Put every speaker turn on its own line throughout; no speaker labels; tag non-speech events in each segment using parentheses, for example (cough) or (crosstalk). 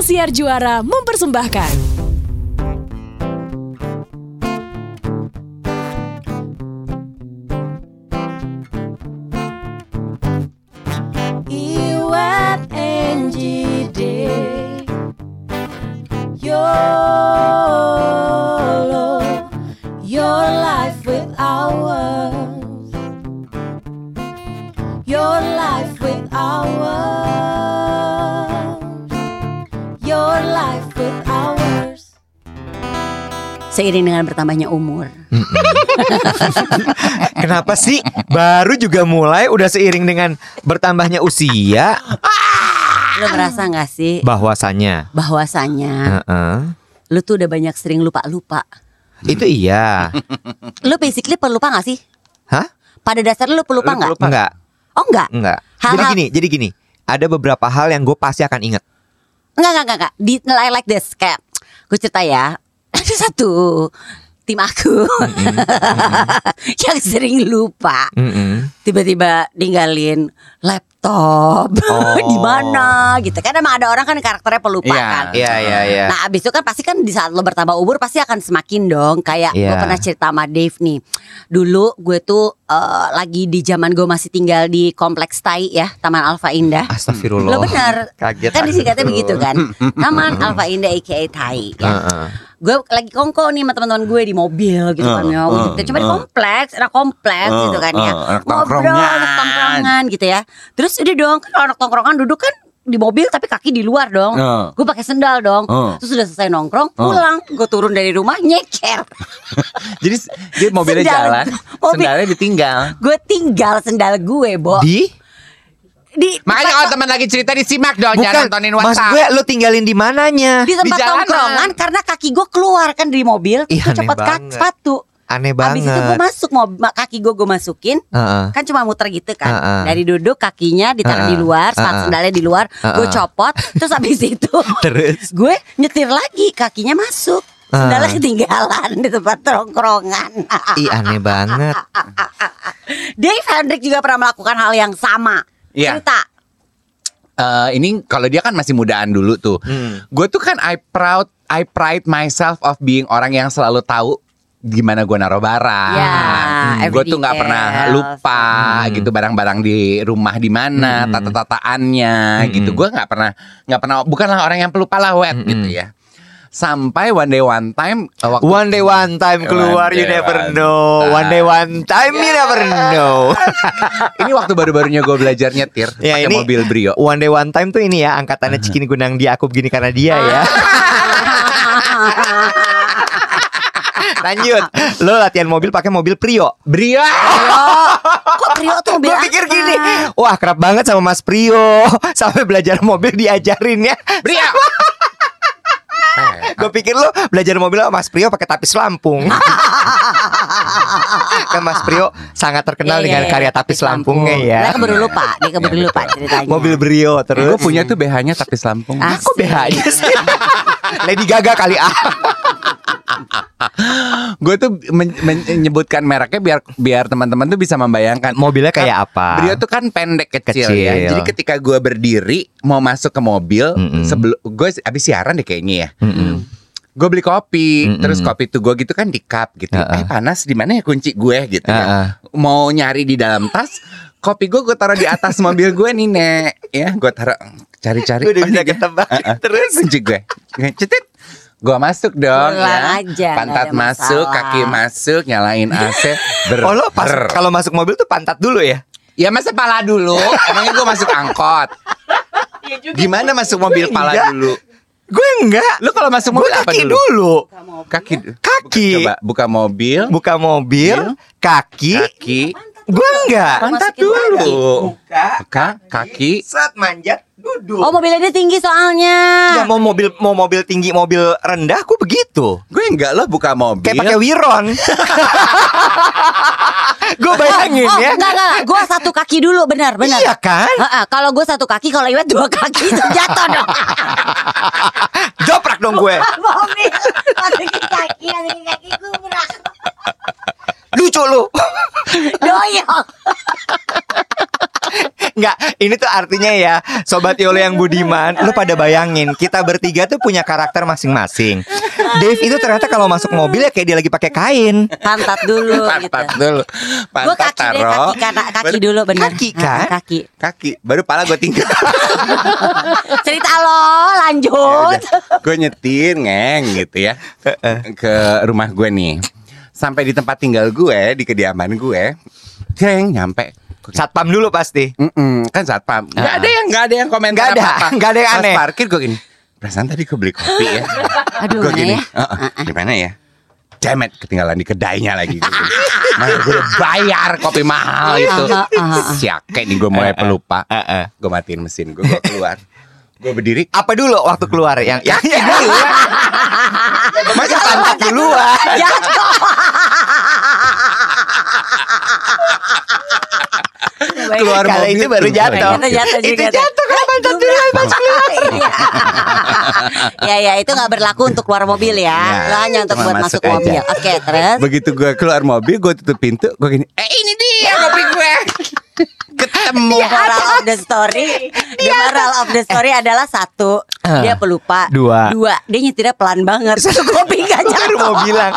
Siar Juara mempersembahkan.
Dengan bertambahnya umur. (laughs)
Kenapa sih baru juga mulai udah seiring dengan bertambahnya usia
Lo ngerasa nggak sih
bahwasanya
bahwasanya
Heeh.
lu tuh udah banyak sering lupa-lupa.
itu iya.
Lu basically pelupa gak sih?
Hah?
Pada dasarnya lu pelupa nggak?
Enggak,
Oh enggak.
enggak.
Hal-hal-
Jadi gini, jadi gini. Ada beberapa hal yang gue pasti akan inget.
Enggak, enggak, enggak, enggak. Di I like this kayak gue cerita ya. Ada satu tim aku (laughs) yang sering lupa. Tiba-tiba ninggalin laptop
Oh. (laughs)
di mana gitu kan emang ada orang kan karakternya pelupa
Iya.
kan
Iya, iya, iya.
Nah abis itu kan pasti kan di saat lo bertambah umur pasti akan semakin dong Kayak gue
Iya.
pernah cerita sama Dave nih Dulu gue tuh eh, lagi di zaman gue masih tinggal di Kompleks Tai ya Taman Alfa Indah
Astagfirullah.
Lo bener
Kaget.
Kan disingkatnya begitu kan (laughs) Taman Alfa Indah aka Tai ya.
Heeh.
Gue lagi kongko nih sama teman-teman gue di mobil gitu kan ya
Uh,
cuma di
uh.
kompleks, anak kompleks
Uh,
gitu kan ya
uh,
Ngobrol, anak tongkrongan gitu ya Terus udah dong, kan kalau anak tongkrongan duduk kan di mobil tapi kaki di luar dong
Uh.
Gue pakai sendal dong
Uh.
Terus udah selesai nongkrong, pulang Gue turun dari rumah, nyeker (laughs)
Jadi dia mobilnya
Sendal.
jalan,
Mobil.
sendalnya ditinggal.
Gue tinggal sendal gue, Bo
Di?
Di
Makanya kalau teman lagi cerita disimak dong, jangan nontonin
Mas
WhatsApp.
gue lu tinggalin di mananya?
di tempat
Di
tongkrongan karena kaki gue keluar kan dari mobil
Ih,
gue
aneh
cepet kaki sepatu
Aneh
Abis itu gue
banget.
masuk mobil, kaki gue gue masukin
Heeh.
kan cuma muter gitu kan
Heeh.
dari duduk kakinya ditaruh di
Heeh.
luar sepatu
Heeh.
sendalnya di luar gue
Heeh.
copot terus habis itu (laughs)
Terus?
gue nyetir lagi kakinya masuk sendalnya
Heeh.
ketinggalan di tempat tongkrongan
Ih aneh banget. (laughs)
Dave Hendrik juga pernah melakukan hal yang sama
Iya.
cerita
Eh, ini kalau dia kan masih mudaan dulu tuh.
Hmm.
Gue tuh kan I proud, I pride myself of being orang yang selalu tahu gimana gue naruh barang.
Ya,
Hmm, gue tuh nggak pernah lupa
Hmm.
gitu barang-barang di rumah di mana,
Hmm.
tata-tataannya
Hmm.
gitu. Gue nggak pernah nggak pernah bukanlah orang yang pelupa lah wet
Hmm.
gitu ya. Sampai one day one time eh, waktu
One day one time keluar
One
you never
one
know.
time.
One day one time you never know. (laughs)
ini waktu baru-barunya gue belajar nyetir
Ya,
pakai
ini-
mobil Brio.
One day one time tuh ini ya angkatannya Cikin Gunang dia aku begini karena dia ya. Lanjut. Lo latihan mobil pakai mobil Prio.
Brio.
kok Trio tuh mobil
Gue pikir gini, wah kerap banget sama Mas Prio. (laughs) Sampai belajar mobil diajarin ya.
Brio. (laughs)
Gue pikir lo belajar mobil sama Mas Prio pakai tapis Lampung. (laughs) kan Mas Prio sangat terkenal
Iya,
dengan
iya,
karya
iya.
tapis Lampungnya ya.
Dia keburu lupa, dia keburu lupa ceritanya.
Mobil Brio terus.
Gue punya tuh BH-nya tapi selampung.
Ah,
Kok BH-nya sih? Lady Gaga kali ah. (gasps)
gue tuh men- men- menyebutkan mereknya biar biar teman-teman tuh bisa membayangkan
Mobilnya kayak apa?
Brio tuh kan pendek kecil,
Kecil.
ya. Jadi ketika gue berdiri mau masuk ke mobil
Mm-mm.
sebelum gue abis siaran deh kayaknya ya.
Mm-mm.
Gue beli kopi,
Mm-mm.
terus kopi tuh gue gitu kan di cup gitu.
Uh-uh.
Eh panas di mana ya kunci gue gitu ya.
Uh-uh.
Mau nyari di dalam tas, kopi gue gue taruh di atas (laughs) mobil gue nih nek. Ya gue taruh cari-cari.
Gue udah
Oh,
bisa ketebak.
Uh-uh. Terus kunci gue. Cetit. Gue masuk dong
Pulang
ya.
aja,
Pantat masuk,
masalah.
kaki masuk, nyalain AC. (laughs) Ber,
Oh lo pas kalau masuk mobil tuh pantat dulu ya?
Ya masa pala dulu Emangnya gue masuk angkot Gimana masuk mobil pala
Enggak.
dulu
Gue enggak.
Lu kalau masuk mobil apa
kaki
dulu?
dulu.
Kaki
Kaki.
Coba buka mobil
Buka mobil, kaki.
Kaki
Gue enggak.
Pantat dulu
Buka.
Buka Kaki
Saat manjat duduk.
Oh mobilnya dia tinggi soalnya.
Ya mau mobil mau mobil tinggi mobil rendah gue begitu.
Gue enggak loh buka mobil
Kayak pakai Wiron. (laughs) gue bayangin
oh,
ya.
enggak enggak, gue satu kaki dulu benar benar.
Iya kan?
Heeh, kalau gue satu kaki, kalau Iwet dua kaki itu jatuh dong. (laughs)
Joprak dong gue.
Mobil masukin kaki, masukin kaki kubrak.
Lucu lu. (laughs)
Doyong.
Enggak, ini tuh artinya ya Sobat Yolo yang budiman Lu pada bayangin Kita bertiga tuh punya karakter masing-masing Dave itu ternyata kalau masuk mobil ya kayak dia lagi pakai kain
Pantat dulu (laughs) gitu.
Pantat dulu.
Gue
Pantat
kaki deh,
taruh.
kaki kaki
Baru-
dulu bener.
Kaki, kan?
Ah, Kaki.
Kaki. Baru pala gue tinggal. (laughs)
Cerita lo lanjut.
gue nyetir ngeng gitu ya ke rumah gue nih sampai di tempat tinggal gue di kediaman gue Kreng nyampe
Satpam dulu pasti.
Mm-mm, kan satpam. Nggak ada yang nggak ada yang komentar
Nggak ada,
apa-apa. (laughs)
nggak ada yang
Pas
aneh.
parkir gue gini perasaan tadi gue beli kopi ya? (laughs)
Aduh,
gue gini?
ya?
"Heeh, di mana ya? Cemet ketinggalan di kedainya lagi gini. (laughs) Mana gue udah bayar kopi mahal itu.
Aha, aha, aha.
Siake nih gue mulai pelupa.
Heeh.
Gue matiin mesin gue, gue keluar. Gue berdiri.
Apa dulu waktu keluar? Yang yang dulu. Masa pantat duluan?
Jatuh.
Keluar
Kalau
mobil
itu baru
tuh.
jatuh
Itu jatuh
Itu jatuh kan pantat pas keluar (laughs)
ya ya itu nggak berlaku untuk keluar mobil ya.
Ya,
Lo hanya untuk buat
masuk
masuk, mobil. Oke terus.
Begitu gue keluar mobil, gue tutup pintu, gue gini, eh ini dia kopi gue. Ketemu.
The moral of the story The moral of the story adalah Satu
Ah.
Dia pelupa
Dua.
Dua Dia nyetirnya pelan banget Satu kopi gak
Gue
jatuh
mau bilang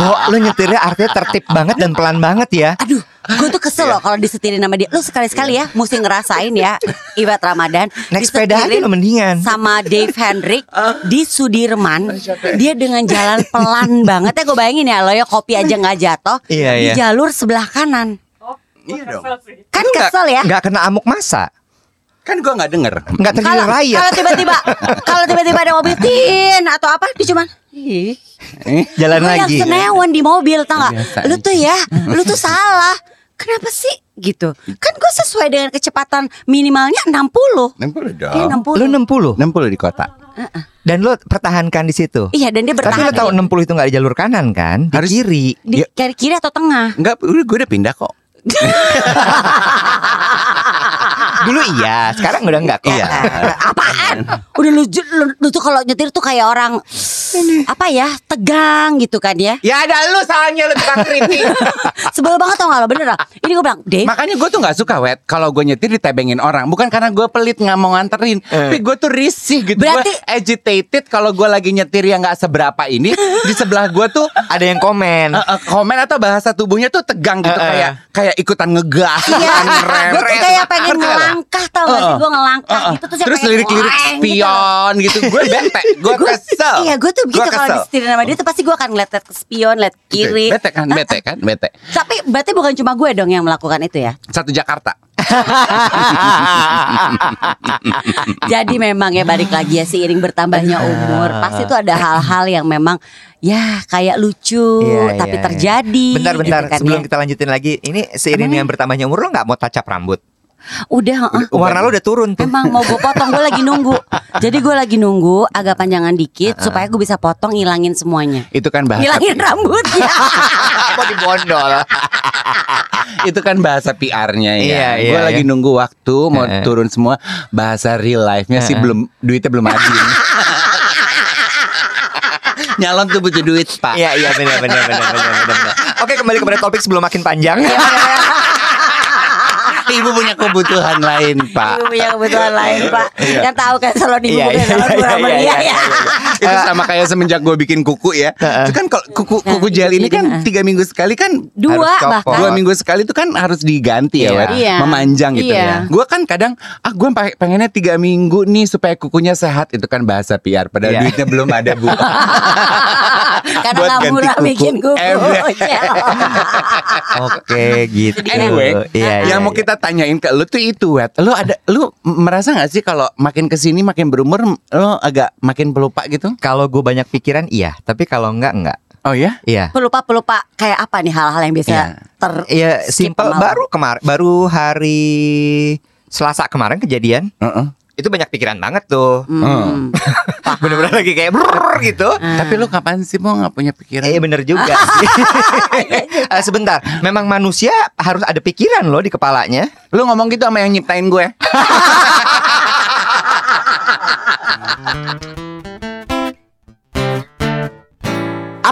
Bo lu nyetirnya artinya tertib banget dan pelan banget ya
Aduh Gue tuh kesel loh kalau disetirin sama dia. Lu sekali-sekali ya Mesti ngerasain ya Ibat Ramadan.
Naik sepeda aja lo mendingan.
Sama Dave Hendrik (laughs) Di Sudirman. Dia dengan jalan pelan (laughs) banget. Ya Gue bayangin ya Lo ya kopi aja gak jatuh
Iya,
Di
iya.
jalur sebelah kanan.
Iya dong.
Kan
Lu nggak-
kesel ya.
nggak kena amuk masa?
Kan gue nggak denger.
Nggak terjadi
kalau
riot
kalau tiba-tiba (laughs) kalau tiba-tiba ada mobil tin atau apa dia cuman ih
Jalan
yang
lagi.
senewan di mobil tau gak Lu tuh ya Lu tuh salah Kenapa sih? Gitu. Kan gue sesuai dengan kecepatan minimalnya 60
60 dong.
Iya 60
Lu 60
60 di kota.
Dan lu pertahankan di situ?
Iya dan dia
Tapi
bertahan.
lu tahu
di,
60 itu nggak di jalur kanan kan? Di
Harus-
kiri.
Di kiri, kiri atau tengah?
Enggak, udah gue udah pindah kok. (laughs)
Dulu (laughs) iya Sekarang udah nggak kok
Iya. (laughs)
Apaan Udah lu, lu, lu tuh kalau nyetir tuh kayak orang Apa ya Tegang gitu kan ya
Ya ada lu salahnya lu tukang kritik. (laughs)
Sebel banget tau gak lo bener lah Ini gue bilang Dave
Makanya gue tuh nggak suka wet kalau gue nyetir ditebengin orang. Bukan karena gue pelit nggak mau nganterin, tapi gue tuh risih gitu.
Berarti-
Gue agitated kalau gue lagi nyetir yang nggak seberapa ini di sebelah gue tuh
Ada yang komen
eh, eh, komen atau bahasa tubuhnya tuh tegang gitu
Eh, eh.
kayak kayak ikutan ngegas,
Iya,
ngerem.
gue tuh kayak pengen
lo?
Ngelangkah tau gak sih. Gue ngelangkah
Heeh.
gitu Terus,
Terus lirik-lirik
gitu
spion gitu, gue bete, gue kesel.
Iya gue tuh
Gua
kalau disetirin sama dia tuh pasti gue akan ngeliat ke spion, liat kiri.
Bete kan, bete kan, bete.
Tapi berarti bukan cuma gue dong yang melakukan itu ya.
Satu Jakarta. (laughs)
Jadi memang ya balik lagi ya seiring bertambahnya umur, pasti tuh ada hal-hal yang memang ya kayak lucu
Iya,
tapi
iya,
terjadi.
Bentar bentar
gitu kan
Sebelum
ya.
kita lanjutin lagi Ini seiring dengan bertambahnya umur Lo nggak mau up rambut
Udah, heeh.
Warna lo udah turun tuh
Emang mau gue potong gue lagi nunggu. (laughs) Jadi gue lagi nunggu agak panjangan dikit supaya gue bisa potong ngilangin semuanya.
Itu kan bahasa
Ngilangin rambutnya. (laughs)
Mau dibondol (laughs)
itu kan bahasa PR-nya ya.
Iya, iya,
gue lagi
iya.
nunggu waktu mau
Heeh.
turun semua bahasa real life-nya sih belum duitnya belum ada. Nyalon tuh butuh duit, Pak.
Iya iya benar benar benar benar benar. benar. Oke kembali kepada topik sebelum makin panjang.
Ibu punya kebutuhan lain, Pak.
Ibu punya kebutuhan lain pak Yang tahu kan salon ibu
Iya,
bukan
iya,
salon
iya, iya, iya,
ya
itu sama kayak semenjak gue bikin kuku ya. Itu kan kalau kuku kuku gel ini kan tiga minggu sekali kan
Dua bahkan
dua minggu sekali itu kan harus diganti ya,
Iya.
Iya.
memanjang gitu
Iya.
ya. Gue kan kadang ah gue pengennya tiga minggu nih supaya kukunya sehat itu kan bahasa PR. Padahal
Iya.
duitnya belum ada bu. (laughs) (laughs)
Karena nggak murah
kuku.
bikin kuku. (laughs)
Oke (laughs) gitu.
Anyway,
Iya, iya,
yang mau
iya.
kita tanyain ke lu tuh itu, Wet. Lu ada, lu merasa nggak sih kalau makin ke sini makin berumur, lu agak makin pelupa gitu?
Kalau gue banyak pikiran iya, tapi kalau enggak enggak.
Oh ya?
Iya.
Pelupa-pelupa kayak apa nih hal-hal yang biasa
Iya.
ter
Iya,
lo?
Baru kemarin, baru hari Selasa kemarin kejadian.
Heeh.
Itu banyak pikiran banget tuh.
Hmm. (laughs)
Bener-bener lagi kayak brrrr gitu.
Tapi lu kapan sih mau nggak punya pikiran?
Eh bener juga (laughs) sih. (laughs) Eh, sebentar, memang manusia harus ada pikiran loh di kepalanya.
Lu ngomong gitu sama yang nyiptain gue.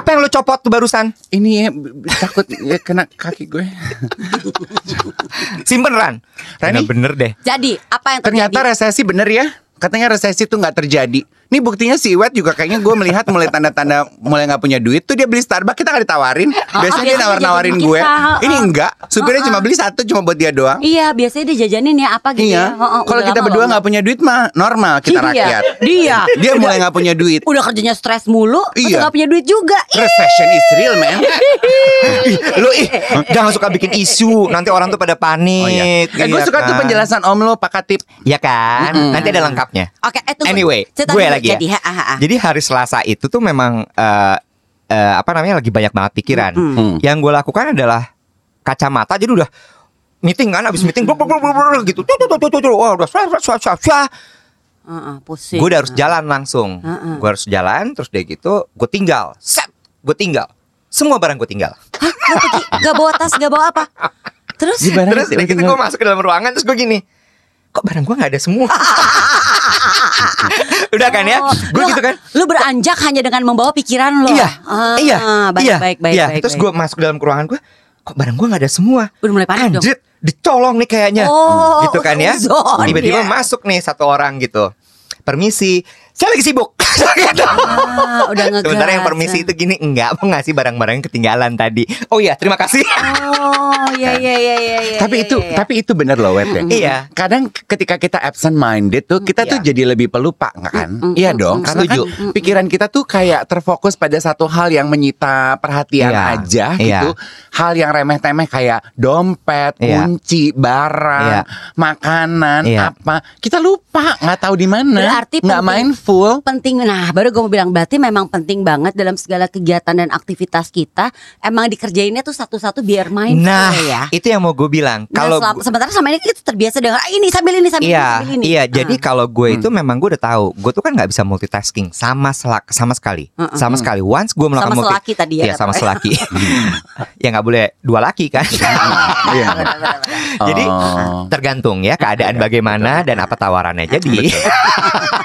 Apa yang lo lu copot tuh barusan?
Ini ya, takut ya, kena kaki gue. (laughs)
Simpen Ran.
Rani?
Bener, bener deh.
Jadi apa yang terjadi?
Ternyata resesi bener ya. Katanya resesi tuh nggak terjadi. Nih buktinya si Iwet juga kayaknya gue melihat mulai tanda-tanda mulai nggak punya duit tuh dia beli Starbucks kita nggak ditawarin. Biasanya dia
biasanya
nawar-nawarin
jajanin
gue.
kita,
Ini enggak. Supirnya cuma beli satu cuma buat dia doang.
Iya, biasanya dia jajanin ya apa gitu
Iya.
ya. Oh, oh,
Kalau kita berdua nggak punya duit mah normal kita
Dia.
rakyat.
Dia.
Dia mulai nggak punya duit.
Udah kerjanya stres mulu,
Iya.
nggak punya duit juga.
Recession is real man.
Ih, (laughs) lu ih, jangan suka bikin isu. Nanti orang tuh pada panik.
Oh iya. Eh, gue
Iya
suka tuh
kan?
penjelasan Om lo Pak Katip.
Ya kan? Nanti ada lengkapnya.
Oke, eh.
Anyway, gue lagi ya.
Jadi, ha, ha, ha.
Jadi hari Selasa itu tuh memang eh eh, apa namanya lagi banyak banget pikiran.
Mm.
Yang gue lakukan adalah kacamata. Jadi udah meeting kan, abis meeting blur, blur, blur, blur, gitu. Tuh, tuh, tuh, tuh, tuh, tuh. Oh, udah swah, swah, swah, swah, swah.
Heeh, pusing.
Gue udah harus jalan langsung.
Heeh.
Gue harus jalan, terus dia gitu, gue tinggal. Set, gue tinggal. Semua barang gue tinggal.
Hah, nggak bawa tas, nggak bawa apa? Terus?
Terus udah gitu gue masuk ke dalam ruangan, terus gue gini. Kok barang gue gak ada semua? (laughs) (laughs) udah kan ya?
Oh,
Gue gitu kan?
Lu beranjak hanya dengan membawa pikiran lo.
Iya,
Ah,
iya,
baik,
iya,
baik, baik,
iya.
baik.
Terus
baik.
gue masuk dalam ruangan gue, kok barang gue nggak ada semua?
Udah mulai panik dong.
Anjir, dicolong nih kayaknya,
Oh,
gitu kan ya? Tiba-tiba
iya.
masuk nih satu orang gitu, permisi, saya lagi sibuk. (laughs) Gitu.
Ah, udah ngegas.
Sementara yang permisi itu gini, enggak mau ngasih barang-barang yang ketinggalan tadi. Oh iya, terima kasih.
Oh, iya, iya, iya, iya. iya,
Tapi
iya,
itu
iya.
tapi itu benar loh Wet ya.
Iya.
Kadang ketika kita absent minded tuh kita tuh
Iya.
jadi lebih pelupa nggak kan?
Mm,
Iya dong.
mm,
Karena kan
setuju.
pikiran kita tuh kayak terfokus pada satu hal yang menyita perhatian
Iya.
aja
Iya.
gitu. Hal yang remeh-temeh kayak dompet,
Iya.
kunci, barang,
Iya.
makanan,
Iya.
apa. Kita lupa nggak tahu di mana.
Berarti
nggak
penting-
mindful.
penting nah baru gue mau bilang berarti memang penting banget dalam segala kegiatan dan aktivitas kita emang dikerjainnya tuh satu-satu biar mindful
Nah,
ya
itu yang mau gue bilang.
Nah,
Kalau gu-
sementara sama ini kita terbiasa dengan "Ah, ini sambil ini sambil ini
Iya,
sambil ini
iya.
Ah.
Jadi kalau gue itu memang gue udah tahu, gue tuh kan nggak bisa multitasking sama selak, sama sekali,
Heeh.
sama sekali. Once gue melakukan
Sama
multi,
selaki tadi ya,
Iya, sama selaki. (laughs) (laughs) ya nggak boleh dua laki kan.
Iya. (laughs)
Jadi
Oh.
tergantung ya keadaan bagaimana dan apa tawarannya. Jadi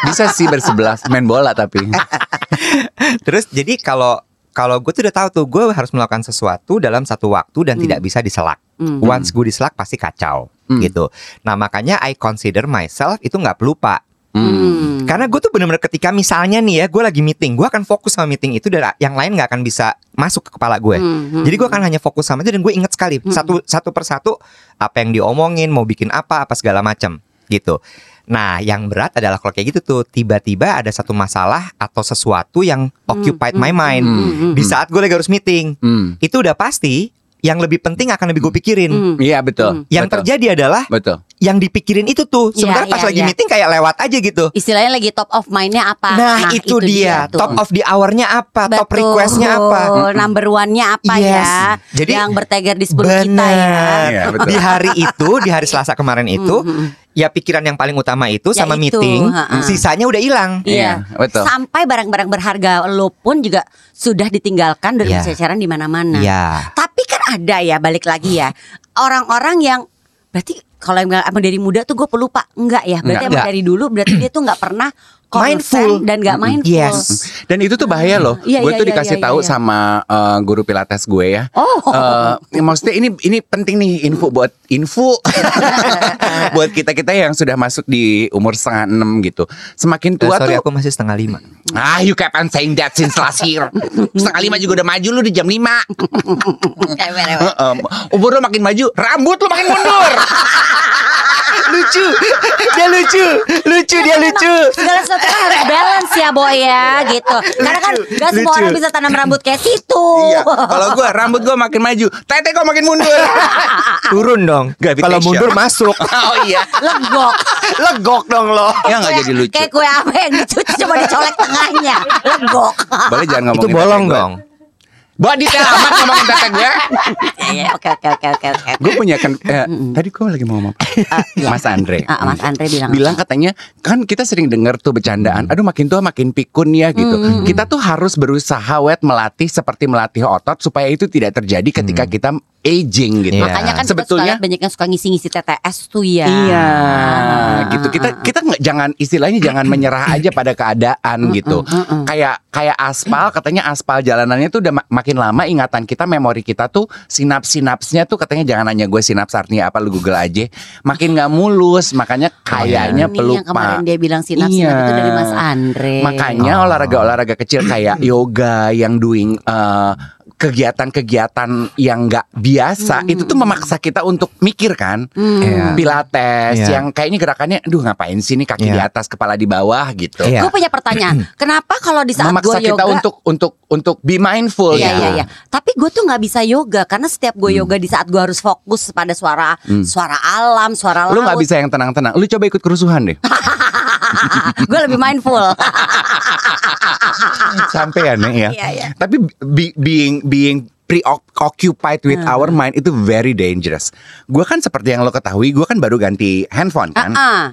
Bisa sih bersebelas main bola tapi. (laughs)
terus jadi kalau kalau gue tuh udah tahu tuh gue harus melakukan sesuatu dalam satu waktu dan tidak bisa diselak.
Hmm.
Once gue diselak pasti kacau
Hmm.
gitu. Nah makanya I consider myself itu nggak pelupa.
Hmm.
Karena gue tuh bener-bener ketika misalnya nih ya gue lagi meeting, gue akan fokus sama meeting itu dan yang lain nggak akan bisa masuk ke kepala gue.
Hmm, hmm,
Jadi gue akan hanya fokus sama itu dan gue inget sekali satu satu persatu apa yang diomongin, mau bikin apa, apa segala macam gitu. Nah, yang berat adalah kalau kayak gitu tuh tiba-tiba ada satu masalah atau sesuatu yang occupied my mind
hmm,
di saat gue lagi harus meeting.
Hmm.
Itu udah pasti yang lebih penting akan lebih gue pikirin.
Hmm.
Iya betul.
Yang
betul.
terjadi adalah
Betul.
yang dipikirin itu tuh.
Iya,
Sementara pas
iya,
lagi
iya.
meeting kayak lewat aja gitu.
istilahnya lagi top of mindnya apa
Nah, itu, dia,
tuh.
top of the hour-nya apa, top
Betul.
request-nya apa. (laughs)
number one-nya apa
Yes.
ya
Jadi-
yang bertegar di sepuluh kita ya.
Iya, betul.
Di hari itu, di hari (laughs) Selasa kemarin itu, ya pikiran yang paling utama itu
Ya
sama
itu,
meeting,
ha-ha.
sisanya udah hilang.
Iya,
Iya, betul.
Sampai barang-barang berharga lo pun juga sudah ditinggalkan dan
Iya.
berceceran di mana-mana.
Iya.
Tapi kan ada ya balik lagi ya orang-orang yang berarti kalau emang dari muda tuh gue pelupa enggak ya? Berarti
Enggak.
emang
Enggak.
dari dulu berarti dia tuh nggak pernah
Mindful.
dan nggak mindful.
Yes.
Dan itu tuh bahaya loh.
Iya,
gue
iya,
tuh
iya,
dikasih
iya,
tahu
iya.
sama eh, guru pilates gue ya.
Oh.
Eh, ya maksudnya ini ini penting nih info buat info (laughs) buat kita kita yang sudah masuk di umur setengah enam gitu. Semakin tua
sorry,
tuh.
aku masih setengah lima.
Ah, you keep on saying that since last year. setengah lima juga udah maju lu di jam lima. Heeh. Umur lu makin maju, rambut lu makin mundur.
Lucu, (laughs) dia lucu, lucu dia lucu.
Segala sesuatu kan harus balance ya boy ya gitu. Karena kan gak semua orang bisa tanam rambut kayak situ.
iya. Kalau gua rambut gua makin maju, tete gua makin mundur. (laughs)
Turun dong. Kalau mundur masuk. (laughs)
oh iya.
Legok.
Legok dong lo.
Ya nggak jadi lucu.
Kayak kue apa yang dicuci coba dicolek tengahnya. Legok.
Boleh jangan ngomong
Itu bolong dong.
Bawa detail amat ngomongin tete gue.
Ya, ya, oke oke oke oke oke.
Gue punya kan eh, tadi gue lagi mau ngomong apa? Mas Andre.
Ah, Mas Andre bilang
bilang
apa?
katanya kan kita sering dengar tuh bercandaan aduh makin tua makin pikun ya gitu kita tuh harus berusaha wet melatih seperti melatih otot supaya itu tidak terjadi ketika kita aging gitu
Iya.
Makanya kan
sebetulnya
banyak yang suka ngisi-ngisi TTS tuh ya.
Iya,
Ah,
gitu. Kita kita nggak jangan istilahnya jangan menyerah aja pada keadaan gitu. Kayak kayak aspal katanya aspal jalanannya tuh udah ma- makin lama ingatan kita, memori kita tuh sinaps-sinapsnya tuh katanya jangan nanya gue sinaps artinya apa lu Google aja. Makin nggak mulus, makanya kayaknya
Ini
pelupa.
yang kemarin dia bilang sinap
Iya.
itu dari Mas Andre.
Makanya olahraga-olahraga kecil kayak (clears throat) yoga yang doing eh, kegiatan-kegiatan yang nggak biasa itu tuh memaksa kita untuk mikir kan.
Iya.
Pilates
Iya.
yang kayaknya gerakannya aduh ngapain sih nih kaki
Iya.
di atas kepala di bawah gitu.
Iya.
Gue punya pertanyaan. (clears throat) Kenapa kalau di saat
Memaksa
gue
kita
yoga
untuk untuk untuk be mindful
Iya
gitu.
iya iya. Tapi gue tuh nggak bisa yoga karena setiap gue yoga di saat gue harus fokus pada suara suara alam, suara laut.
Lu nggak bisa yang tenang-tenang. Lu coba ikut kerusuhan deh. (laughs)
gue lebih mindful.
Sampai aneh ya.
Iya, iya.
Tapi be- being being preoccupied with our mind itu very dangerous. Gue kan seperti yang lo ketahui, gue kan baru ganti handphone kan.
Ah,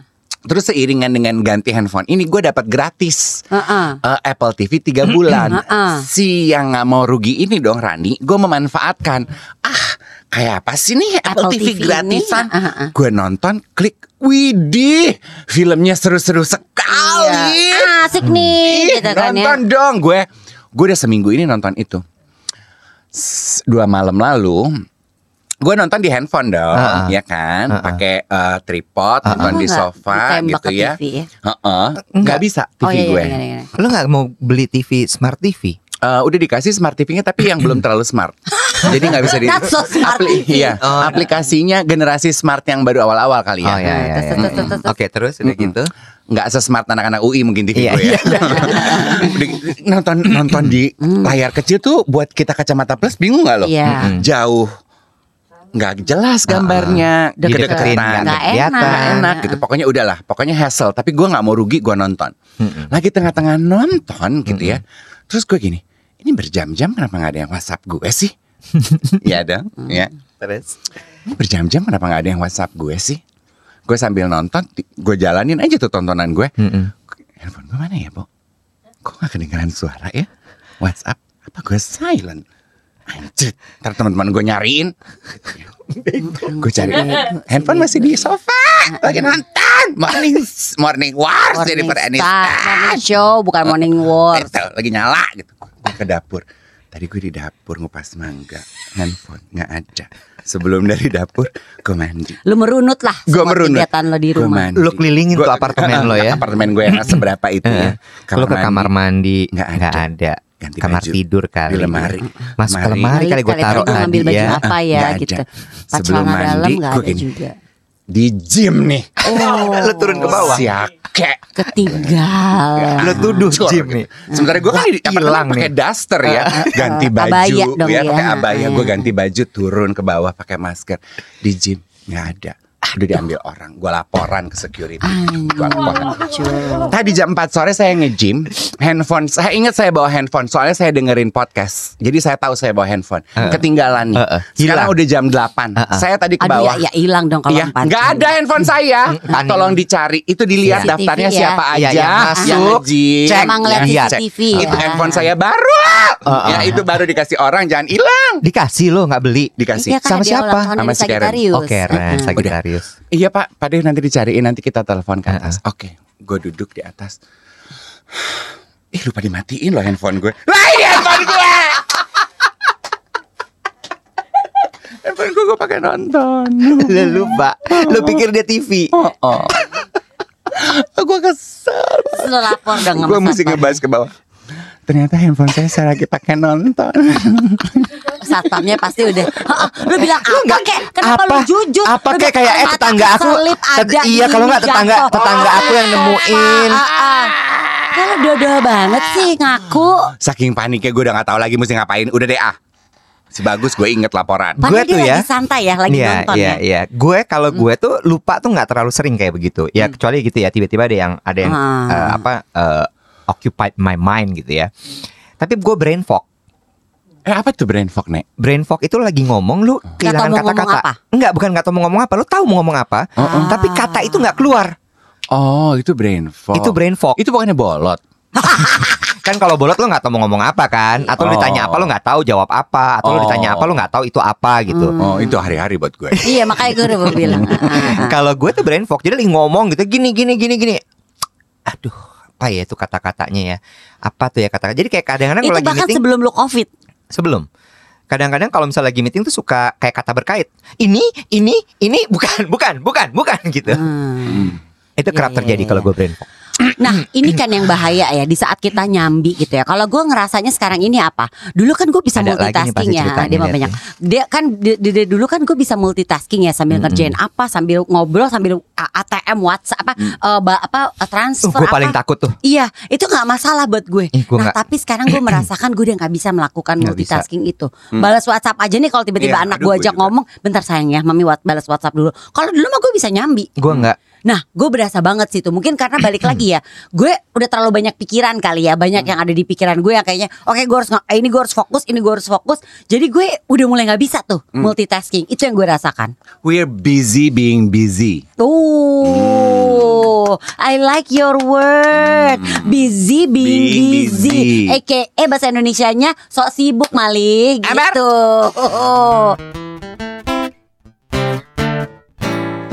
Terus seiringan dengan ganti handphone ini gue dapat gratis
ah, ah.
eh, Apple TV 3 bulan.
Ah.
si yang nggak mau rugi ini dong Rani, gue memanfaatkan. Ah, kayak apa sih nih Apple,
Apple
TV,
TV
gratisan?
Ah, ah, ah.
Gue nonton, klik, widih, filmnya seru-seru sekali.
Iya. Asik nih, gitu kan ya.
nonton dong gue. Gue udah seminggu ini nonton itu. S- Dua malam lalu gue nonton di handphone dong,
Ah, ah.
ya kan,
Ah, ah.
pakai eh, tripod, nonton
Oh,
di
nggak
sofa gitu ya.
TV ya?
Heeh, nggak
Enggak.
bisa TV
Oh iya,
gue.
iya, iya, iya.
Lu nggak mau beli TV smart TV?
Eh, udah dikasih smart TV-nya tapi yang belum (clears throat) terlalu smart. (laughs) Jadi nggak bisa di
Not so smart TV.
Iya,
Oh.
aplikasinya generasi smart yang baru awal-awal kali ya.
Oh iya iya. Iya.
terus.
Oke terus udah gitu.
nggak sesmart anak-anak UI mungkin TV
Iya,
gue ya. (laughs) Gitu, nonton nonton di layar kecil tuh buat kita kacamata plus bingung nggak lo?
Iya.
Jauh nggak jelas gambarnya,
Deket.
Dideketin
Kedeketan.
nggak
enak.
Nggak enak gitu. Pokoknya udahlah, pokoknya hassle. Tapi gue nggak mau rugi, gue nonton. Lagi tengah-tengah nonton gitu ya. Terus gue gini, ini berjam-jam kenapa nggak ada yang WhatsApp gue sih? (laughs) Iya dong, ya.
Terus
berjam-jam kenapa nggak ada yang WhatsApp gue sih? Gue sambil nonton, gue jalanin aja tuh tontonan gue.
Mm-mm.
Handphone gue mana ya, Bo? Kok gak kedengeran suara ya? WhatsApp, apa gue silent? Anjir, ntar teman-teman gue nyariin. gue cari handphone masih di sofa, lagi nonton morning morning wars jadi
Morning
per
Star, morning show bukan morning wars.
Itu, lagi nyala gitu. Gue ke dapur. Tadi gue di dapur ngupas mangga, handphone nggak ada. Sebelum dari dapur, gue mandi.
Lu merunut lah
Gue merunut.
kegiatan lo di
Gua
rumah.
mandi.
Lu kelilingin tuh apartemen lo ya? (laughs)
Apartemen gue yang seberapa itu ya.
Lu ke kamar mandi
Nggak ada.
ada.
Ganti
kamar
baju.
tidur kali.
Di lemari.
Masuk ke
Lemari.
lemari kali gue taruh
tadi
ya.
apa ya gitu. Pas
Sebelum
dalam
mandi,
nggak
gua
ada
gini.
juga.
Di gym nih.
Oh,
Lu turun ke bawah.
Siake.
ketinggalan.
Lu tuduh
Hancur
gym nih.
Sementara gue kan di
Hilang
pakai
nih.
daster ya, ganti baju,
Abaya dong
ya,
ya.
pakai abaya. Gue ganti baju, turun ke bawah pakai masker di gym nggak ada. Udah diambil orang. Gue laporan ke security. Gua laporan. Tadi jam 4 sore saya nge-gym Handphone Saya ingat saya bawa handphone Soalnya saya dengerin podcast Jadi saya tahu saya bawa handphone Ketinggalan nih
Heeh.
Sekarang
Hilang.
udah jam 8
Heeh.
Saya tadi ke
Aduh
bawah
ya, ya hilang dong kalau
Iya,
empat
nggak ada handphone saya.
Aneh.
Tolong dicari. Itu dilihat
CCTV
daftarnya
ya.
siapa
Iya,
aja
yang masuk,
yang
cek,
Emang ngeliat
lihat.
CCTV
Itu
ya.
handphone saya baru. Ya itu baru dikasih orang, jangan hilang.
Dikasih lo nggak beli.
Dikasih.
Iya kan
Sama siapa?
Sama si Karen.
Sagittarius.
Oke, Ren, Sagittarius.
Iya Pak, Pak Dew nanti dicariin nanti kita telepon ke atas. Oke, gue duduk di atas. Ih lupa dimatiin loh handphone gue. Lah ini handphone gue. (laughs) handphone gue gue pakai nonton.
Lu lupa. Lu pikir dia TV.
Oh, oh. (laughs) gue kesel.
Lu lapor dong
Gue mesti ngebahas ke bawah. Ternyata handphone saya saya lagi pakai nonton.
Satpamnya pasti udah "Heeh, Lu bilang apa kek Kenapa lu jujur
apa
Lu
kayak eh
"Mata
tetangga aku tet-
ada
iya kalau nggak tetangga
jatuh."
tetangga aku yang nemuin
Ah, ah, ah. Kalau dua-dua banget sih ngaku
Saking paniknya gue udah nggak tahu lagi mesti ngapain. Udah deh ah. Si bagus gue inget laporan.
Gue tuh ya.
lagi santai ya Lagi
Iya,
nonton
iya,
ya
iya. Gue kalau gue tuh lupa tuh nggak terlalu sering kayak begitu. Ya kecuali gitu ya tiba-tiba ada yang ada yang
Ah.
eh, apa eh, occupied my mind gitu ya. Tapi gue brain fog.
Eh apa tuh brain fog nek?
Brain fog itu lagi ngomong lu kehilangan kata-kata. Enggak, bukan nggak tahu mau ngomong apa. Lu tahu mau ngomong apa,
Ah.
tapi kata itu nggak keluar.
Oh itu brain fog.
Itu brain fog.
Itu bukannya bolot. (laughs)
Kan kalau bolot lu nggak tahu mau ngomong apa kan? Atau lu
Oh.
ditanya apa lu nggak tahu jawab apa? Atau lu
Oh.
ditanya apa lu nggak tahu itu apa gitu.
Oh itu hari-hari buat gue.
Iya makanya gue udah mau (laughs) bilang.
Kalau gue tuh brain fog, jadi lagi ngomong gitu gini gini gini gini. Aduh, apa ya itu kata-katanya ya? Apa tuh ya kata? Jadi kayak kadang-kadang kalau lagi
bahkan
meeting
sebelum lu covid.
sebelum. Kadang-kadang kalau misalnya lagi meeting tuh suka kayak kata berkait. Ini, ini, ini bukan, (laughs) bukan, bukan, bukan gitu.
Hmm.
Itu
Iya,
kerap
iya,
terjadi
iya.
kalau gue brain fog.
Nah ini kan yang bahaya ya di saat kita nyambi gitu ya. Kalau gue ngerasanya sekarang ini apa? Dulu kan gue bisa
Ada
multitasking ya. Dia mah
lihat
banyak. Dia kan di- di- di- dulu kan gue bisa multitasking ya sambil ngerjain apa, sambil ngobrol, sambil A- ATM, WhatsApp, apa, eh, ba- apa
Uh,
transfer.
gue paling
apa.
takut tuh.
Iya, itu nggak masalah buat gue.
Ih, gua
nah,
nggak-
tapi sekarang gue (clears throat) merasakan gue udah nggak bisa melakukan
bisa.
multitasking itu. Balas WhatsApp aja nih kalau tiba-tiba
Iya,
anak
aduh,
gue
gue
ajak
juga.
ngomong, bentar sayang ya, mami balas WhatsApp dulu. Kalau dulu mah gue bisa nyambi.
Gue nggak.
Nah, gue berasa banget sih itu. Mungkin karena balik lagi ya, gue udah terlalu banyak pikiran kali ya, banyak yang ada di pikiran gue yang kayaknya, oke gue harus nge- ini gue harus fokus, ini gue harus fokus. Jadi gue udah mulai nggak bisa tuh multitasking. Itu yang gue rasakan.
We're busy being busy.
Oh, I like your word. Busy being
Being
busy.
busy.
Eke, eh bahasa Indonesianya sok sibuk malih gitu.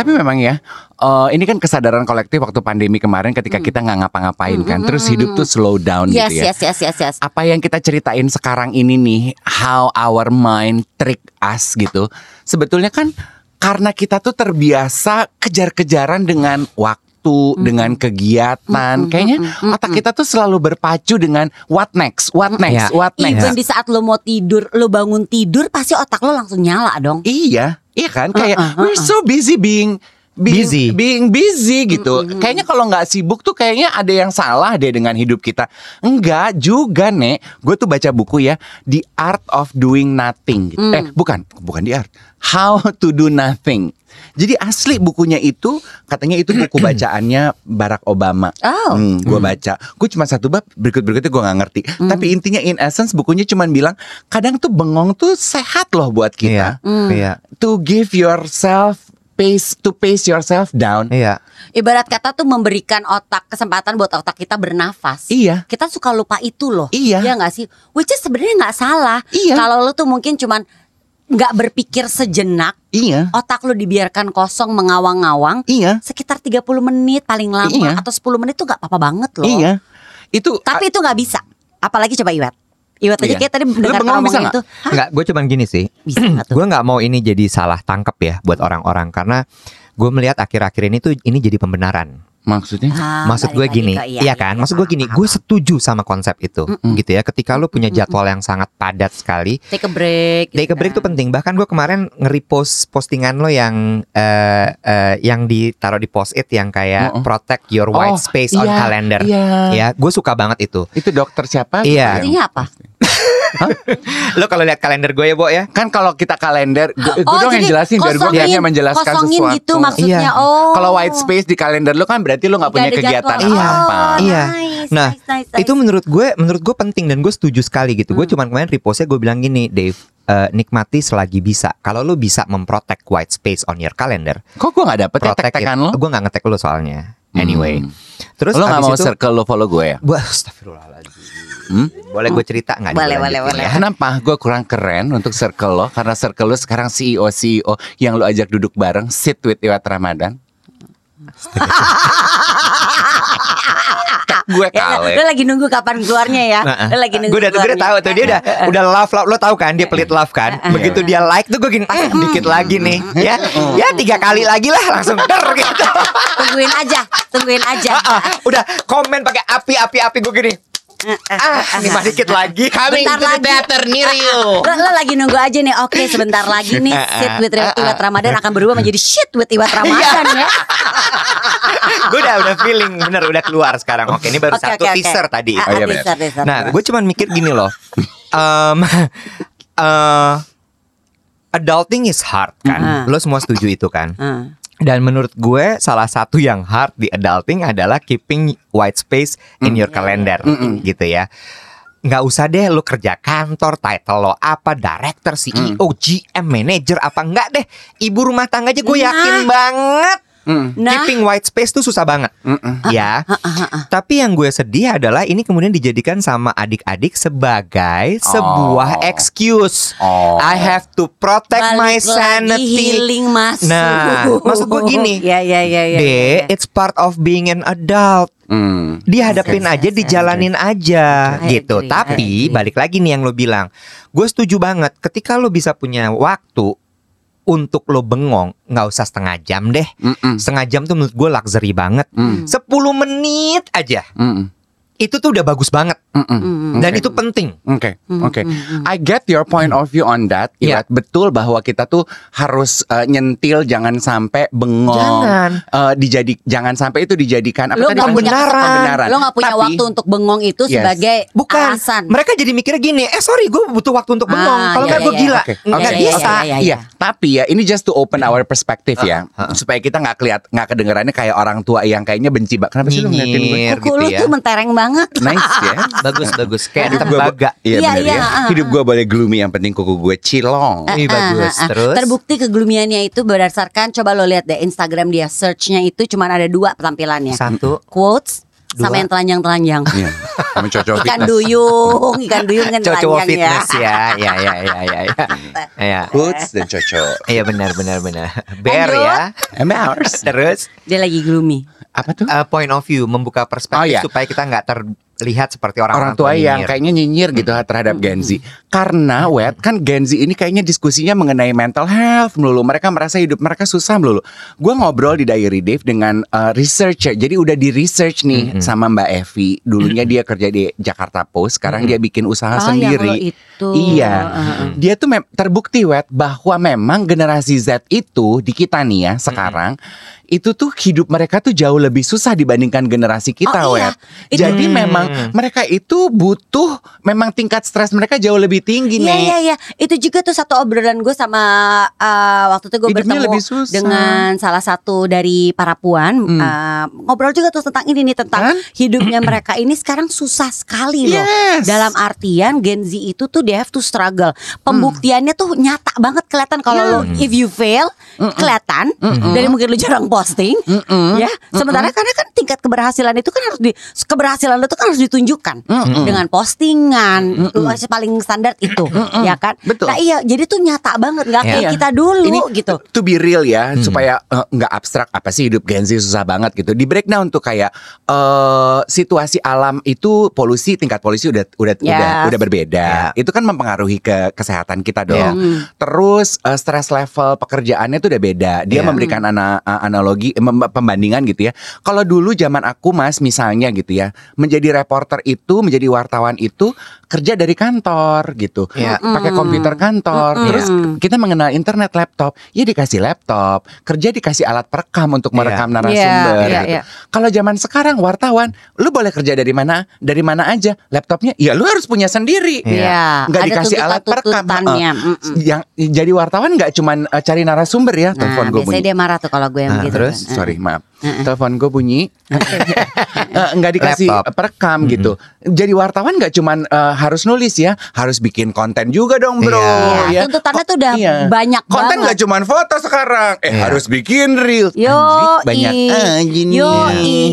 Tapi memang ya, eh, ini kan kesadaran kolektif waktu pandemi kemarin ketika kita nggak ngapa-ngapain kan, terus hidup tuh slow down
Yes,
gitu ya.
yes, yes, yes, yes.
Apa yang kita ceritain sekarang ini nih, how our mind trick us gitu. Sebetulnya kan karena kita tuh terbiasa kejar-kejaran dengan waktu, dengan kegiatan. Kayaknya otak kita tuh selalu berpacu dengan what next, what next,
Ya.
what next.
Even di saat lo mau tidur, lo bangun tidur, pasti otak lo langsung nyala dong.
Iya, iya kan? Kayak
Uh-uh,
we're so busy being being
Busy.
being busy gitu. Kayaknya kalau nggak sibuk tuh kayaknya ada yang salah deh dengan hidup kita. Enggak juga, Nek. Gue tuh baca buku ya, The Art of Doing Nothing gitu. Eh, bukan, bukan The Art. How to Do Nothing. Jadi asli bukunya itu katanya itu buku (clears throat) bacaannya Barack Obama.
Oh.
Hmm, gue baca. Gue cuma satu bab, berikut-berikutnya gue nggak ngerti. Tapi intinya in essence bukunya cuma bilang kadang tuh bengong tuh sehat loh buat kita
Iya. Iya.
to give yourself pace to pace yourself down.
Iya.
Ibarat kata tuh memberikan otak kesempatan buat otak kita bernafas.
Iya.
Kita suka lupa itu loh.
Iya.
Iya nggak sih? Which is sebenarnya nggak salah.
Iya.
Kalau lo tuh mungkin cuman nggak berpikir sejenak,
Iya.
otak lo dibiarkan kosong mengawang-awang.
Iya.
Sekitar 30 menit paling lama
Iya.
atau 10 menit tuh nggak apa-apa banget loh.
Iya. Itu
Tapi itu nggak bisa. Apalagi coba Iwat. Iwat aja
Iya.
kayak tadi
Lu
mendengar
bengong bisa
itu.
Enggak, gue cuman gini sih.
Bisa (clears throat)
gue nggak mau ini jadi salah tangkap ya buat orang-orang karena gue melihat akhir-akhir ini tuh ini jadi pembenaran.
Maksudnya
Ah,
Maksud gue gini,
ke-
iya kan? Maksud gue gini, gue setuju sama konsep itu, gitu ya. Ketika lu punya jadwal yang sangat padat sekali,
Take a break.
take a break
gitu
tuh penting. Bahkan gue kemarin nge-repost postingan lo yang eh eh, yang ditaruh di post it yang kayak
Oh, oh.
protect your white
Oh,
space on
iya,
calendar.
iya.
Ya, gue suka banget itu.
itu dokter siapa?
Iya.
Artinya apa?
Lo kalau lihat kalender gue ya, Bo ya.
Kan kalau kita kalender, gue
Oh,
dong yang jelasin biar gue kayaknya menjelaskan
kosongin
sesuatu.
gitu maksudnya.
Iya.
Oh.
Kalau white space di kalender lu kan berarti lu nggak punya
ada
kegiatan
jadwal.
apa.
Oh,
Iya.
nice,
Nah,
nice, nice, nice.
Itu menurut gue, menurut gue penting dan gue setuju sekali gitu. Gue cuman kemarin repostnya gue bilang gini, Dave, eh, nikmati selagi bisa. Kalau lu bisa memprotect white space on your calendar,
Kok gue nggak dapet ya
protect
tek-tekan lo?
Gue nggak ngetek lu soalnya. Anyway,
Hmm.
terus
Lo nggak
abis
mau
itu,
circle lo follow gue ya?
Wah, astagfirullahaladzim.
Hmm?
Boleh gue cerita nggak?
Boleh, boleh, boleh.
ya?
Kenapa gue kurang keren untuk circle lo? Karena circle lo sekarang CEO CEO yang lo ajak duduk bareng sit with Iwat Ramadan. (laughs) gue
Ya,
kale.
lo lagi nunggu kapan keluarnya ya?
Nah,
Lo lagi nunggu
gue udah, gue udah tahu tuh dia udah udah love love lo tahu kan dia pelit love kan begitu dia like tuh gue gini ah, dikit lagi nih ya ya tiga kali lagi lah langsung der (laughs) gitu
Tungguin aja, tungguin aja.
Ah, ah, udah komen pakai api api api gue gini ah lima dikit lagi
Bentar lagi. Lo, lo lagi nunggu aja nih. Oke, sebentar lagi nih (laughs) sit with Iwat Ramadan akan berubah menjadi shit with Iwat (laughs) Ramadan ya. (laughs)
gue udah udah feeling bener udah keluar sekarang oke ini baru satu teaser tadi
Ah,
Oh, iya,
ah, teaser, teaser.
Nah, gue cuman mikir gini loh. Um, eh, adulting is hard kan. Lo semua setuju itu kan. Dan menurut gue salah satu yang hard di adulting adalah keeping white space in your calendar gitu ya. nggak usah deh lu kerja kantor, title lo apa, director, CEO, GM, manager apa enggak deh. Ibu rumah tangga aja gue
Nah.
yakin banget.
Mm.
Nah,
Keeping white space tuh susah banget.
Mm-mm.
Ya. Tapi yang gue sedih adalah ini kemudian dijadikan sama adik-adik sebagai sebuah
Oh.
excuse.
Oh.
I have to protect my
balik lagi
sanity.
healing masuk.
Nah, maksud gue gini. (laughs)
Ya ya ya ya. Ya.
it's part of being an adult.
Mm.
Dihadapin
Yes,
aja,
yes, yes.
dijalanin aja
I
gitu.
agree, I
Tapi
agree.
balik lagi nih yang lo bilang, gue setuju banget. Ketika lo bisa punya waktu untuk lo bengong, nggak usah setengah jam deh.
Mm-mm.
Setengah jam tuh menurut gue luxury banget.
Mm.
10 menit aja,
Mm-mm.
Itu tuh udah bagus banget.
Mm-mm.
Dan
Oke.
itu penting.
Oke,
Hmm,
oke.
hmm.
I get your point of view on that.
Iya.
Iwat. Betul bahwa kita tuh harus uh, nyentil, jangan sampai bengong.
Jangan.
Uh, dijadi, jangan sampai itu dijadikan apa
Lo
tadi?
nggak punya
Pembenaran.
Lo nggak punya
Tapi-
waktu untuk bengong itu
Yes.
sebagai
Bukan.
alasan.
Mereka jadi mikirnya gini, eh sorry gue butuh waktu untuk
Ah,
bengong. Kalau
iya,
nggak gue
iya,
gila.
Oke,
Nggak
oke.
Iya,
bisa.
iya, iya,
Iya, tapi ya ini just to open our perspective ya, supaya kita nggak keliat nggak kedengarannya kayak orang tua yang kayaknya benci banget. Kenapa sih lu ngeliatin gue?
Kuku
gitu
lu
ya.
tuh mentereng banget.
Nice ya. (laughs)
Bagus bagus kayak
Hidup gua-
tembaga.
Iya
Iya, iya,
ya. Hidup gue boleh gloomy yang penting kuku gue cilong.
Wih, bagus. Terus?
Terbukti keglumiannya itu berdasarkan coba lo lihat deh Instagram dia searchnya itu cuma ada dua tampilannya.
Satu.
Quotes. Sama yang telanjang-telanjang.
Iya. Kamu cocok
Ikan duyung, ikan duyung kan telanjang ya.
fitness ya. Ya ya ya ya ya. Ya.
Hoods dan cocok.
Iya benar benar benar. Bear
Lanjut.
ya.
Emers.
Terus
Dia lagi gloomy.
Apa tuh?
uh, point of view membuka perspektif
Oh, iya.
supaya kita nggak terlihat seperti
orang
orang-orang
tua yang
nyinyir.
kayaknya nyinyir gitu terhadap Gen Z. Karena wet kan Gen Z ini kayaknya diskusinya mengenai mental health melulu. Mereka merasa hidup mereka susah melulu. Gue ngobrol di Diary Dave dengan uh, researcher. Jadi udah di research nih sama Mbak Evi. Dulunya dia kerja di Jakarta Post, sekarang dia bikin usaha
Oh, yang
sendiri.
itu.
Iya.
Uh.
Dia tuh mem- terbukti wet bahwa memang generasi Z itu di kita nih ya sekarang itu tuh hidup mereka tuh jauh lebih susah dibandingkan generasi kita
Oh, iya.
Jadi
Hmm.
memang mereka itu butuh memang tingkat stres mereka jauh lebih tinggi
Iya
nih.
iya iya itu juga tuh satu obrolan gue sama uh, waktu itu gue bertemu
lebih susah.
dengan salah satu dari para puan
Hmm.
uh, ngobrol juga tuh tentang ini nih tentang
Kan?
hidupnya mereka ini sekarang susah sekali loh
Yes.
dalam artian Gen Z itu tuh they have to struggle pembuktiannya tuh nyata banget kelihatan kalau lo if you fail kelihatan dari mungkin lu jarang posting ya. sementara karena kan keberhasilan itu kan harus di keberhasilan tuh kan harus ditunjukkan dengan postingan lu masih paling standar itu ya kan
Betul.
nah iya jadi tuh nyata banget nggak kayak
Iya.
kita dulu
Ini
gitu
to be real ya supaya eh, nggak abstrak apa sih hidup Gen Z susah banget gitu. Di breakdown tuh kayak eh situasi alam itu polusi tingkat polusi udah udah udah
Yes.
udah berbeda.
Ya.
Itu kan mempengaruhi ke kesehatan kita dong.
Ya.
Terus eh, stress level pekerjaannya tuh udah beda. Dia
Ya.
memberikan ana- analogi pembandingan gitu ya. Kalau dulu zaman aku Mas misalnya gitu ya, menjadi reporter itu, menjadi wartawan itu kerja dari kantor gitu.
Ya.
Pakai komputer kantor.
Mm-mm.
Terus kita mengenal internet laptop, ya dikasih laptop, kerja dikasih alat perekam untuk
Iya.
merekam narasumber.
Iya, iya,
gitu.
iya.
Kalau zaman sekarang wartawan, lu boleh kerja dari mana, dari mana aja, laptopnya, ya lu harus punya sendiri.
Iya.
ya
Nggak
ada
dikasih alat perekam.
Mm-mm.
Yang jadi wartawan nggak cuman eh, cari narasumber ya,
nah
telepon gue
biasanya
bunyi.
dia marah tuh kalau gue yang
Nah,
gitu
terus?
kan.
Sorry, maaf. Telepon gue bunyi, nggak dikasih
Laptop.
perekam gitu. Jadi wartawan nggak cuman eh, harus nulis ya, harus bikin konten juga dong, bro.
Iya.
Iya, tuntutannya tuh udah banyak
Konten
banget.
nggak cuman foto sekarang, eh
Iya.
harus bikin reel.
Yo,
Anjir, banyak aja nih.
yo,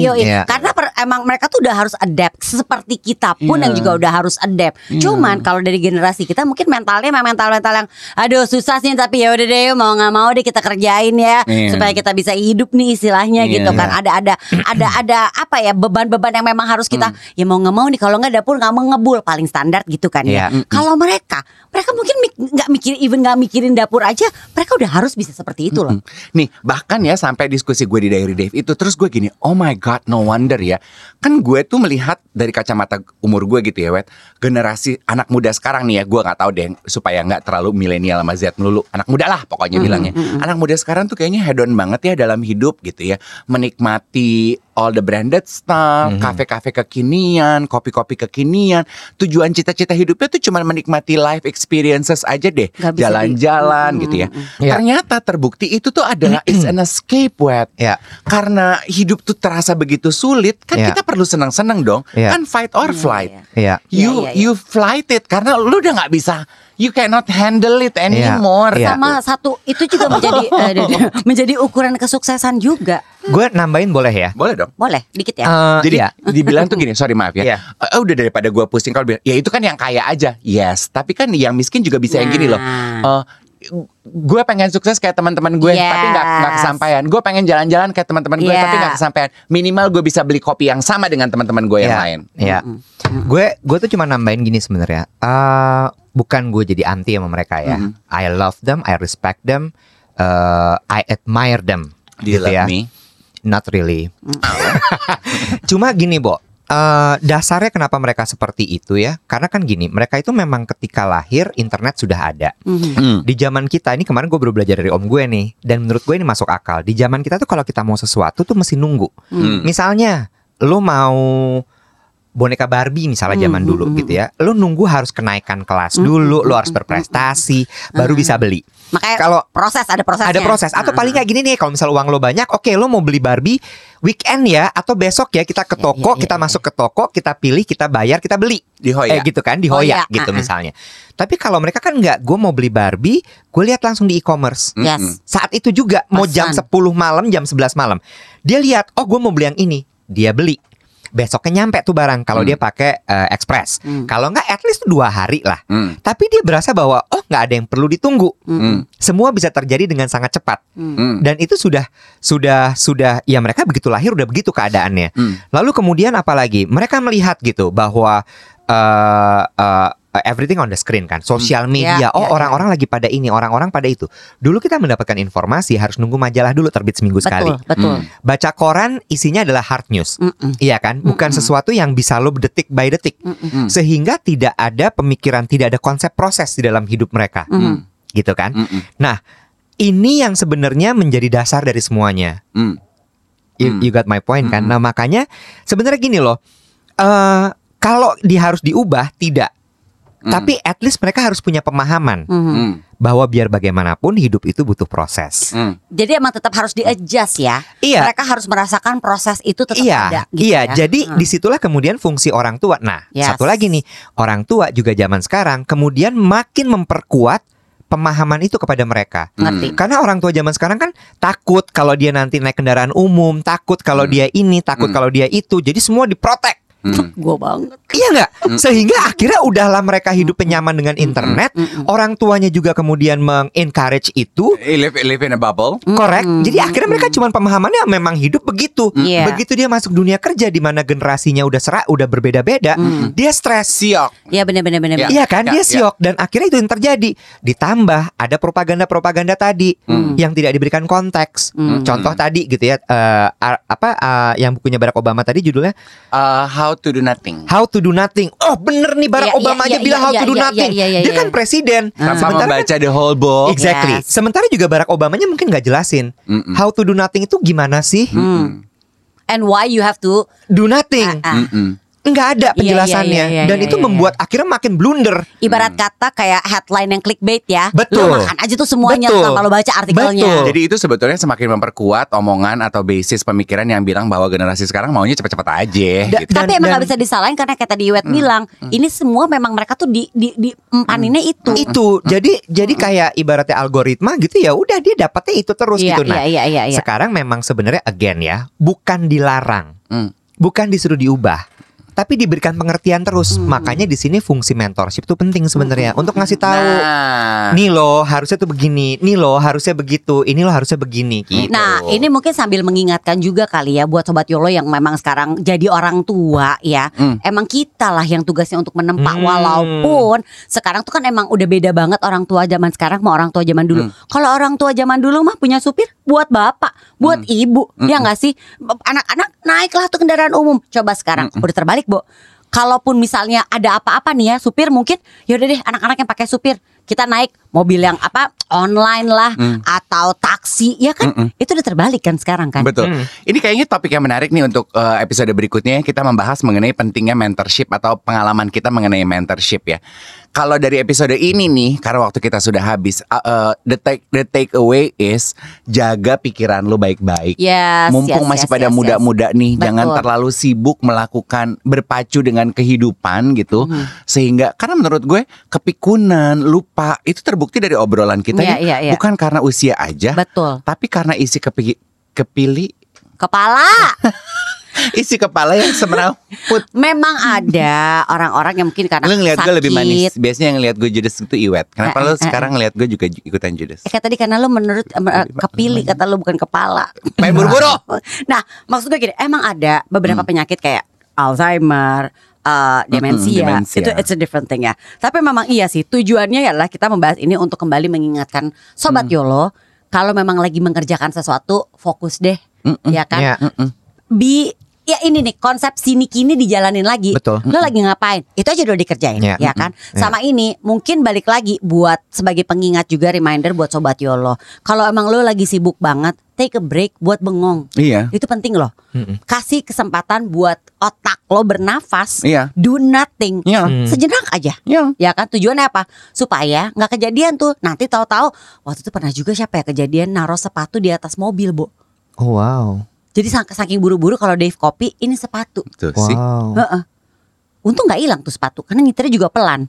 yo,
Iya.
karena per- emang mereka tuh udah harus adapt seperti kita pun
Iya.
yang juga udah harus adapt. Cuman kalau dari generasi kita mungkin mentalnya memang mental mental yang, aduh susah sih tapi ya udah deh mau nggak mau deh kita kerjain ya
Iya.
supaya kita bisa hidup nih istilahnya
Iya.
gitu kan. Ada ada ada ada apa ya beban-beban yang memang harus kita
Hmm.
ya mau nggak mau nih kalau nggak dapur nggak mau ngebul paling standar gitu kan ya.
Iya.
Kalau mereka mereka mungkin mik- nggak mikirin even nggak mikirin dapur aja mereka udah harus bisa seperti itu loh.
Nih bahkan ya sampai diskusi gue di Diary Dave itu terus gue gini Oh my god no wonder ya Kan gue tuh melihat dari kacamata umur gue gitu ya Wet Generasi anak muda sekarang nih ya Gue gak tahu deh supaya nggak terlalu milenial sama Z melulu Anak muda lah pokoknya bilangnya Anak muda sekarang tuh kayaknya hedon banget ya dalam dalam hidup gitu ya. Menikmati all the branded stuff,
Mhm.
kafe-kafe kekinian, kopi-kopi kekinian. Tujuan cita-cita hidupnya tuh cuma menikmati life experiences aja deh.
Di-
Jalan-jalan
Mm,
gitu ya.
mm, mm.
Iya.
Ternyata terbukti itu tuh adalah it's an escape wet.
Ya.
Karena hidup tuh terasa begitu sulit, kan
Iya.
kita perlu senang-senang dong.
Iya.
Kan fight or
Iya,
flight.
iya.
Iya.
You
Iya, iya, iya.
you flight it karena lu udah nggak bisa. You cannot handle it anymore.
Iya.
Sama satu itu juga (laughs) menjadi eh, menjadi ukuran kesuksesan juga.
Gue nambahin boleh ya?
Boleh dong.
Boleh dikit ya.
Eh,
Jadi
iya.
dibilang tuh gini, sorry maaf ya.
Iya.
Eh, udah daripada gua pusing kalau bilang, ya itu kan yang kaya aja. Yes, tapi kan yang miskin juga bisa yang gini loh.
Nah.
Gue pengen sukses kayak teman-teman gue, tapi nggak nggak
Yes.
kesampaian. Gue pengen jalan-jalan kayak teman-teman gue,
Iya.
tapi nggak kesampaian. Minimal gue bisa beli kopi yang sama dengan teman-teman gue yang lain.
Iya. Gue gue tuh cuma nambahin gini sebenarnya. Eh, bukan gue jadi anti sama mereka ya.
Mhm.
I love them, I respect them, eh, I admire them.
Do you
gitu
love
ya.
me?
Not really. (laughs) Cuma gini, Bo. Eh, dasarnya kenapa mereka seperti itu ya? Karena kan gini, mereka itu memang ketika lahir internet sudah ada.
Mhm.
Hmm.
Di zaman kita ini kemarin gue baru belajar dari om gue nih, dan menurut gue ini masuk akal. Di zaman kita tuh kalau kita mau sesuatu tuh mesti nunggu.
Hmm.
Misalnya, lo mau boneka Barbie misalnya
Hmm,
zaman dulu
hmm,
gitu ya. Lo nunggu harus kenaikan kelas dulu, lo harus berprestasi, baru bisa beli.
Makanya
Kalau
proses ada prosesnya.
ada proses atau paling kayak gini nih kalau misal uang lo banyak oke lo mau beli Barbie weekend ya atau besok ya kita ke
Ya,
toko
ya, ya,
kita
ya.
masuk ke toko kita pilih kita bayar kita beli
Di Hoya.
eh gitu kan di
Hoya,
Hoya gitu misalnya tapi kalau mereka kan nggak gue mau beli Barbie gue lihat langsung di e-commerce.
Yes.
saat itu juga mau jam
Pesan.
10 malam jam 11 malam dia lihat oh gue mau beli yang ini dia beli besoknya nyampe tuh barang kalau
Hmm.
dia pakai eh, express
Hmm.
kalau nggak at least tuh dua hari lah
Hmm.
tapi dia berasa bahwa oh nggak ada yang perlu ditunggu
Hmm.
semua bisa terjadi dengan sangat cepat
Hmm.
dan itu sudah sudah sudah ya mereka begitu lahir udah begitu keadaannya.
Hmm.
Lalu kemudian apalagi mereka melihat gitu bahwa eh, eh, everything on the screen kan, sosial media.
Ya,
oh
ya,
orang-orang lagi pada ini, orang-orang pada itu. Dulu kita mendapatkan informasi harus nunggu majalah dulu terbit seminggu sekali.
Betul, betul.
Hmm.
Baca koran isinya adalah hard news.
Mm-mm.
Iya kan, bukan sesuatu yang bisa lo detik by detik,
Hmm.
sehingga tidak ada pemikiran, tidak ada konsep proses di dalam hidup mereka,
Mm.
gitu kan?
Hmm.
Nah, ini yang sebenarnya menjadi dasar dari semuanya.
Hmm.
You,
Hmm.
you got my point kan?
Mm-mm.
Nah makanya sebenarnya gini loh, eh kalau di harus diubah tidak,
Hmm.
tapi at least mereka harus punya pemahaman.
Hmm.
bahwa biar bagaimanapun hidup itu butuh proses.
Hmm.
Jadi emang tetap harus di-adjust ya.
Iya.
Mereka harus merasakan proses itu tetap
Iya,
ada gitu
iya.
ya.
Jadi
Hmm.
di situlah kemudian fungsi orang tua. Nah,
Yes.
satu lagi nih, orang tua juga zaman sekarang kemudian makin memperkuat pemahaman itu kepada mereka.
ngerti.
Karena orang tua zaman sekarang kan takut kalau dia nanti naik kendaraan umum, takut kalau
Hmm.
dia ini, takut
Hmm.
kalau dia itu. Jadi semua diprotek.
Hmm.
Gue banget.
Iya nggak?
Hmm.
Sehingga akhirnya udahlah mereka hidup nyaman dengan internet.
Mm-mm.
Orang tuanya juga kemudian mengencourage itu.
Eh, Live, live in a bubble.
Korek.
Mm-mm.
Jadi akhirnya mereka cuma pemahamannya memang hidup begitu.
Iya.
Begitu dia masuk dunia kerja di mana generasinya udah serak, udah berbeda-beda,
Mm.
dia stres.
Siok.
Iya benar-benar benar.
Ya.
Iya kan,
ya,
dia siok dan akhirnya itu yang terjadi. Ditambah ada propaganda-propaganda tadi
Hmm.
yang tidak diberikan konteks.
Hmm.
Contoh tadi gitu ya, ar- apa eh, yang bukunya Barack Obama tadi judulnya
Uh, how to do nothing.
How to do nothing. Oh bener nih Barack
Iya,
Obama
iya,
aja
iya,
bilang
iya,
how to
iya,
do
iya,
nothing.
iya, iya,
Dia
iya.
kan presiden.
Tanpa
Sementara kan-
membaca the whole book.
Exactly.
Yes.
Sementara juga Barack Obamanya mungkin nggak jelasin
Mm-mm.
how to do nothing itu gimana sih?
Hmm. And why you have to
Do nothing.
Ah, ah.
Mm-mm.
Nggak ada
Iya,
penjelasannya
iya, iya,
dan
iya,
itu
iya,
membuat akhirnya makin blunder.
Ibarat kata kayak headline yang clickbait ya.
Betul.
Lu makan aja tuh semuanya
Betul.
tanpa lu baca artikelnya.
Betul.
Jadi itu sebetulnya semakin memperkuat omongan atau basis pemikiran yang bilang bahwa generasi sekarang maunya cepet-cepet aja.
Da-
gitu.
dan-
Tapi emang
dan-
gak bisa disalahin karena kayak tadi Iwet bilang, ini semua memang mereka tuh di di, di empaninnya itu.
Itu jadi jadi kayak ibaratnya algoritma gitu ya udah dia dapatnya itu terus
Iya,
gitu. Nah,
iya, iya, iya, iya.
sekarang memang sebenarnya again ya bukan dilarang,
Hmm.
bukan disuruh diubah. Tapi diberikan pengertian terus.
Hmm.
Makanya di sini fungsi mentorship itu penting sebenarnya untuk ngasih tahu
Nah,
nih loh harusnya tuh begini, nih loh harusnya begitu, ini loh harusnya begini gitu.
Nah, ini mungkin sambil mengingatkan juga kali ya buat sobat Yolo yang memang sekarang jadi orang tua ya.
Hmm.
Emang kita lah yang tugasnya untuk menempa
Hmm.
walaupun sekarang tuh kan emang udah beda banget orang tua zaman sekarang sama orang tua zaman dulu.
Hmm.
Kalau orang tua zaman dulu mah punya supir buat bapak, buat ibu,
Hmm.
ya nggak sih? Anak-anak naiklah tuh kendaraan umum. Coba sekarang
Hmm.
udah terbalik, Bu. Kalaupun misalnya ada apa-apa nih ya supir mungkin ya udah deh anak-anak yang pakai supir kita naik mobil yang apa online lah
Hmm.
atau taksi ya kan itu udah terbalik kan sekarang kan
Betul.
Hmm.
Ini kayaknya topik yang menarik nih untuk eh, episode berikutnya kita membahas mengenai pentingnya mentorship atau pengalaman kita mengenai mentorship ya. Kalau dari episode ini nih, karena waktu kita sudah habis, uh, uh, the take the takeaway is jaga pikiran lu baik-baik.
Yes,
Mumpung
yes,
masih
yes,
pada
yes,
muda-muda nih,
Betul.
jangan terlalu sibuk melakukan berpacu dengan kehidupan gitu,
Hmm.
sehingga karena menurut gue kepikunan, lupa itu terbukti dari obrolan kita nih,
iya, iya.
bukan karena usia aja,
betul
tapi karena isi kepi kepilih
kepala (laughs)
isi kepala yang semerawut.
memang ada orang-orang yang mungkin karena
Lu ngeliat gue lebih
sakit.
manis. Biasanya yang ngeliat gue judes itu iwet. Kenapa
Eh,
lu
eh,
sekarang ngeliat gue juga ikutan judes?
Eh, kata tadi karena lo menurut eh, eh, kepilih kata lo bukan kepala.
Pengen buru-buru. (laughs)
Nah, maksud gue gini, emang ada beberapa penyakit kayak Alzheimer, eh, demensia,
demensia.
itu it's a different thing ya. Tapi memang iya sih, tujuannya adalah kita membahas ini untuk kembali mengingatkan sobat Yolo, kalau memang lagi mengerjakan sesuatu, fokus deh, ya kan?
Ya.
Bi Ya ini nih konsep sini kini dijalanin lagi.
Betul.
Lo lagi ngapain? Itu aja udah dikerjain,
Ya.
ya kan?
Ya.
Sama ini mungkin balik lagi buat sebagai pengingat juga reminder buat sobat Yolo. Kalau emang lo lagi sibuk banget, take a break buat bengong.
Iya.
Itu penting loh. Kasih kesempatan buat otak lo bernafas.
Iya.
Do nothing.
Iya.
Hmm.
Sejenak aja.
Iya.
Ya kan tujuannya apa? Supaya nggak kejadian tuh. Nanti tahu-tahu waktu itu pernah juga siapa ya kejadian naruh sepatu di atas mobil, Bu.
Oh wow.
Jadi sak- saking buru-buru kalau Dave kopi ini sepatu.
Tuh sih.
Wow.
Heeh. Untung nggak hilang tuh sepatu karena nyetirnya juga pelan.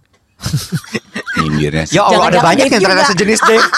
Nyindirnya sih.
Ya Allah ada banyak yang ternyata sejenis Dave. (laughs)